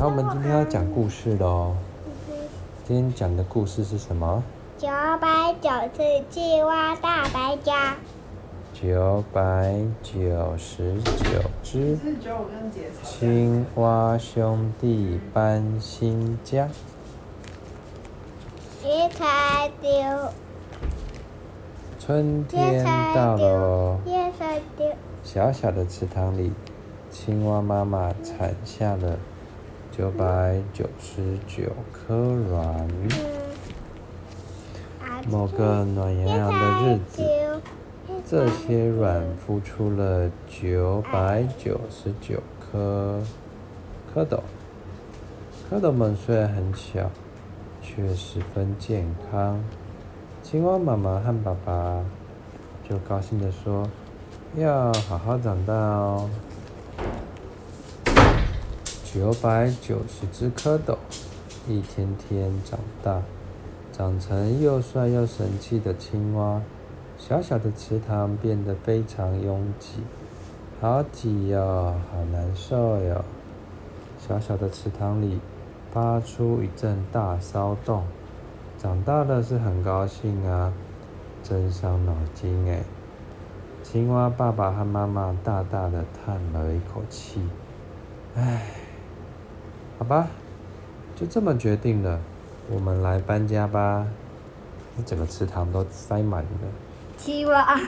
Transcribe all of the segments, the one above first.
好，我们今天要讲故事喽。今天讲的故事是什么？九百九十青蛙大搬家。九百九十九只青蛙兄弟搬新家。一开丢。春天到了，小小的池塘里，青蛙妈妈产下了九百九十九颗卵。某个暖洋洋的日子，这些卵孵出了九百九十九颗蝌蚪。蝌蚪们虽然很小，却十分健康。青蛙妈妈和爸爸就高兴地说：“要好好长大哦！”九百九十只蝌蚪一天天长大，长成又帅又神气的青蛙。小小的池塘变得非常拥挤，好挤哟，好难受哟！小小的池塘里发出一阵大骚动。长大了是很高兴啊，真伤脑筋哎！青蛙爸爸和妈妈大大的叹了一口气，唉，好吧，就这么决定了，我们来搬家吧。整个池塘都塞满了青蛙。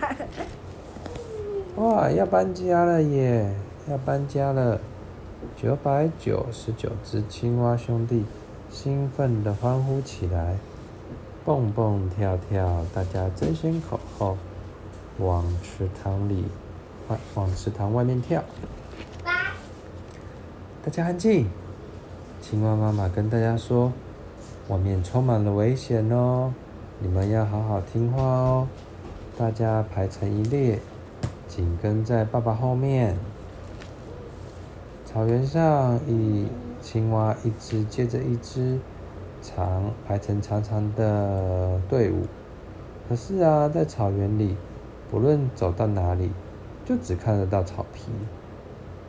哇，要搬家了耶！要搬家了，九百九十九只青蛙兄弟兴奋地欢呼起来。蹦蹦跳跳，大家争先恐后往池塘里，往往池塘外面跳。大家安静！青蛙妈妈跟大家说：“外面充满了危险哦，你们要好好听话哦。”大家排成一列，紧跟在爸爸后面。草原上，一青蛙一只接着一只。长排成长长的队伍，可是啊，在草原里，不论走到哪里，就只看得到草皮。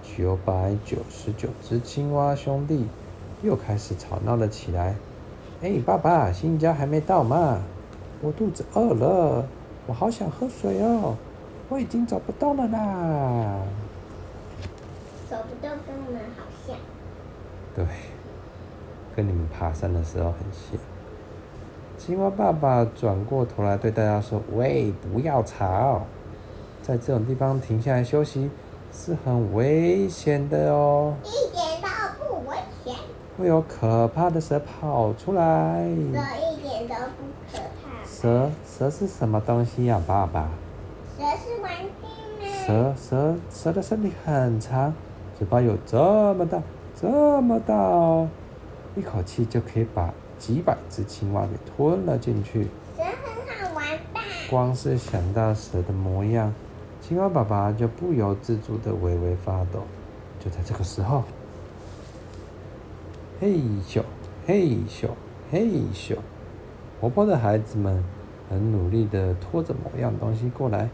九百九十九只青蛙兄弟又开始吵闹了起来。哎，爸爸，新家还没到吗？我肚子饿了，我好想喝水哦，我已经找不到了啦。找不到跟我们好像。对。跟你们爬山的时候很像。青蛙爸爸转过头来对大家说：“喂，不要吵，在这种地方停下来休息是很危险的哦。会有可怕的蛇跑出来。蛇一点都不可怕。蛇，蛇是什么东西呀，爸爸？蛇是玩具吗？蛇，蛇，蛇的身体很长，嘴巴有这么大，这么大哦。”一口气就可以把几百只青蛙给吞了进去。蛇很好玩吧？光是想到蛇的模样，青蛙爸爸就不由自主的微微发抖。就在这个时候，嘿咻，嘿咻，嘿咻，活泼的孩子们很努力的拖着某样东西过来。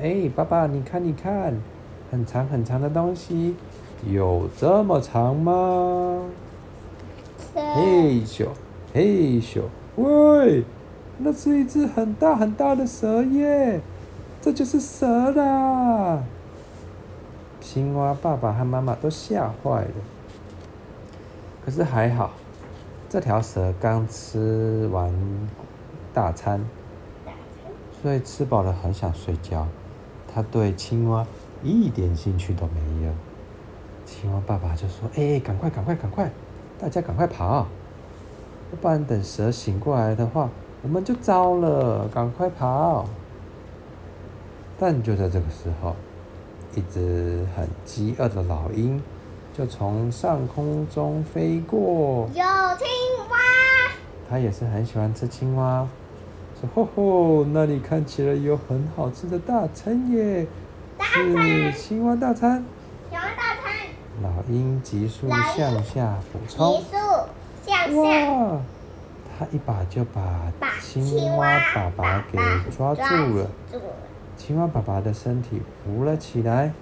哎，爸爸，你看，你看，很长很长的东西，有这么长吗？嘿咻，嘿咻，喂，那是一只很大很大的蛇耶！这就是蛇啦！青蛙爸爸和妈妈都吓坏了。可是还好，这条蛇刚吃完大餐，所以吃饱了很想睡觉。它对青蛙一点兴趣都没有。青蛙爸爸就说：“哎，赶快，赶快，赶快！”大家赶快跑，不然等蛇醒过来的话，我们就糟了。赶快跑！但就在这个时候，一只很饥饿的老鹰就从上空中飞过。有青蛙！它也是很喜欢吃青蛙。说：“吼吼，那里看起来有很好吃的大餐耶！大餐！是青蛙大餐。”老鹰急速向下俯冲，急速向下。哇！它一把就把青蛙爸爸给抓住了。青蛙爸爸的身体浮了起来。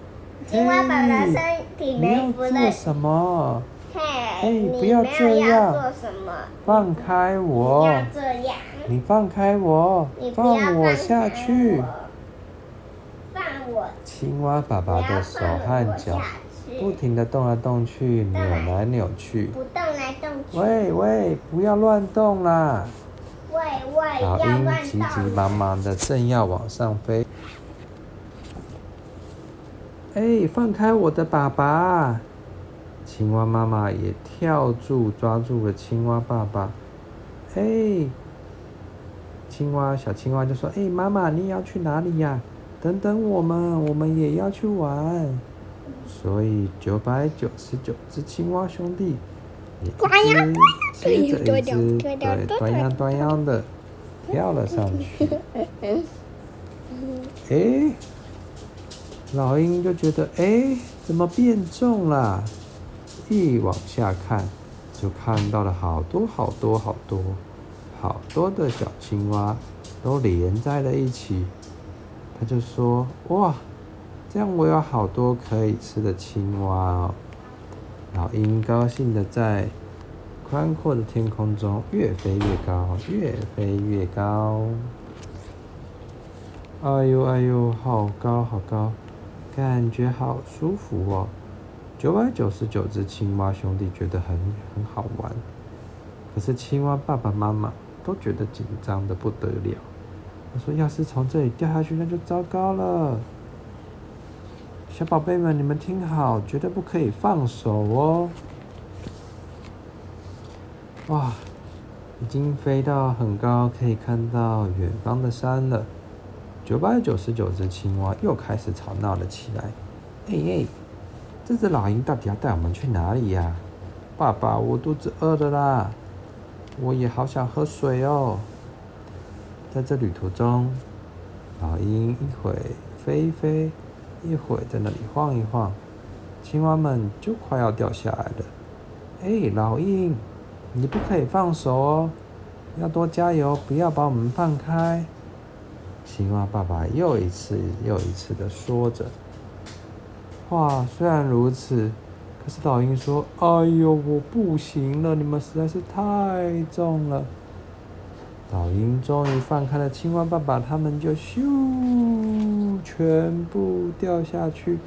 青蛙爸爸的身体没浮了。你要做什么？嘿，不要这样，做什么？放开我！不要这样，你放开我！放我下去！放我！青蛙爸爸的手和脚不停的动来动去，扭来扭去。不动来动去。喂喂，不要乱动啦！喂喂，老鹰急急忙忙的正要往上飞。哎，放开我的爸爸！青蛙妈妈也跳住，抓住了青蛙爸爸。哎，青蛙小青蛙就说：“哎，妈妈，你要去哪里呀？等等我们，我们也要去玩。”所以九百九十九只青蛙兄弟，一只接着一只，对，端央端央的跳了上去。哎，老鹰就觉得，哎，怎么变重了？一往下看，就看到了好多好多好多好多的小青蛙，都连在了一起。他就说：“哇，这样我有好多可以吃的青蛙哦！”老鹰高兴的在宽阔的天空中越飞越高，越飞越高。哎呦哎呦，好高好高，感觉好舒服哦。九百九十九只青蛙兄弟觉得很很好玩，可是青蛙爸爸妈妈都觉得紧张的不得了。他说：“要是从这里掉下去，那就糟糕了。小宝贝们，你们听好，绝对不可以放手哦！”哇，已经飞到很高，可以看到远方的山了。九百九十九只青蛙又开始吵闹了起来。哎哎！这只老鹰到底要带我们去哪里呀？爸爸，我肚子饿了啦，我也好想喝水哦。在这旅途中，老鹰一会飞一飞，一会在那里晃一晃，青蛙们就快要掉下来了。哎，老鹰，你不可以放手哦，要多加油，不要把我们放开。青蛙爸爸又一次又一次的说着。话虽然如此，可是老鹰说：“哎呦，我不行了，你们实在是太重了。”老鹰终于放开了青蛙爸爸，他们就咻，全部掉下去。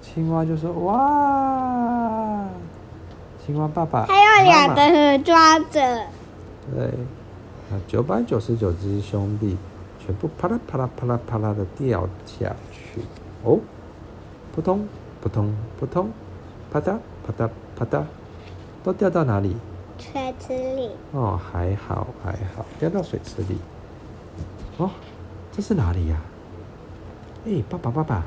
青蛙就说：“哇！”青蛙爸爸还有两个人抓着。对，那九百九十九只兄弟全部啪啦啪啦啪啦啪啦的掉下去。哦。扑通，扑通，扑通，啪嗒，啪嗒，啪嗒，都掉到哪里？水池里。哦，还好，还好，掉到水池里。哦，这是哪里呀？哎，爸爸，爸爸，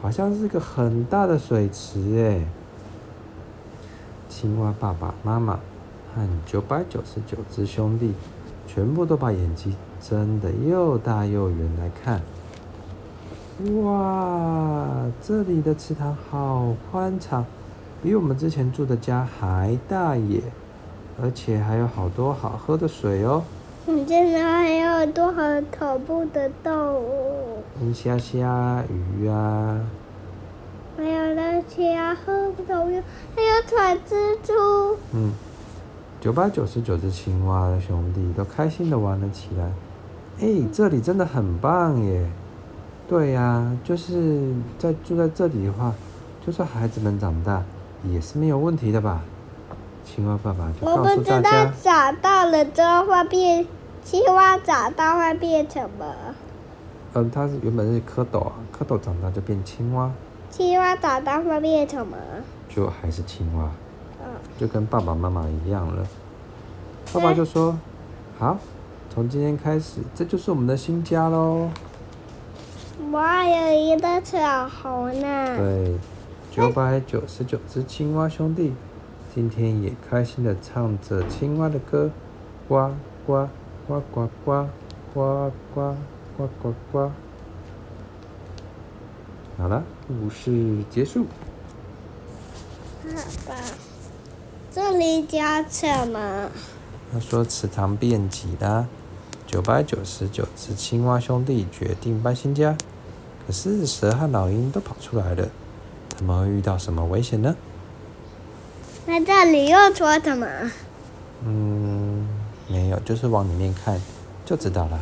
好像是个很大的水池哎。青蛙爸爸妈妈和九百九十九只兄弟，全部都把眼睛睁得又大又圆来看。哇，这里的池塘好宽敞，比我们之前住的家还大耶！而且还有好多好喝的水哦。你现在还有多好恐怖的动物？龙，虾虾、鱼啊，还有那些啊，喝不懂用，还有彩蜘蛛。嗯，九百九十九只青蛙的兄弟都开心的玩了起来。哎，这里真的很棒耶！对呀、啊，就是在住在这里的话，就算孩子们长大也是没有问题的吧？青蛙爸爸就告诉大家，我不知道长大了之后会变青蛙，长大会变成什么？嗯，它是原本是蝌蚪啊，蝌蚪长大就变青蛙。青蛙长大会变成什么？就还是青蛙。嗯，就跟爸爸妈妈一样了。爸爸就说：“好，从今天开始，这就是我们的新家喽。”哇，有一个彩虹呢！对，九百九十九只青蛙兄弟，今天也开心的唱着青蛙的歌，呱呱呱呱呱呱呱呱呱呱。好了，故事结束。爸爸，这里讲什么？他说池塘变挤了，九百九十九只青蛙兄弟决定搬新家。可是蛇和老鹰都跑出来了，他们会遇到什么危险呢？那这里又说什么？嗯，没有，就是往里面看就知道了。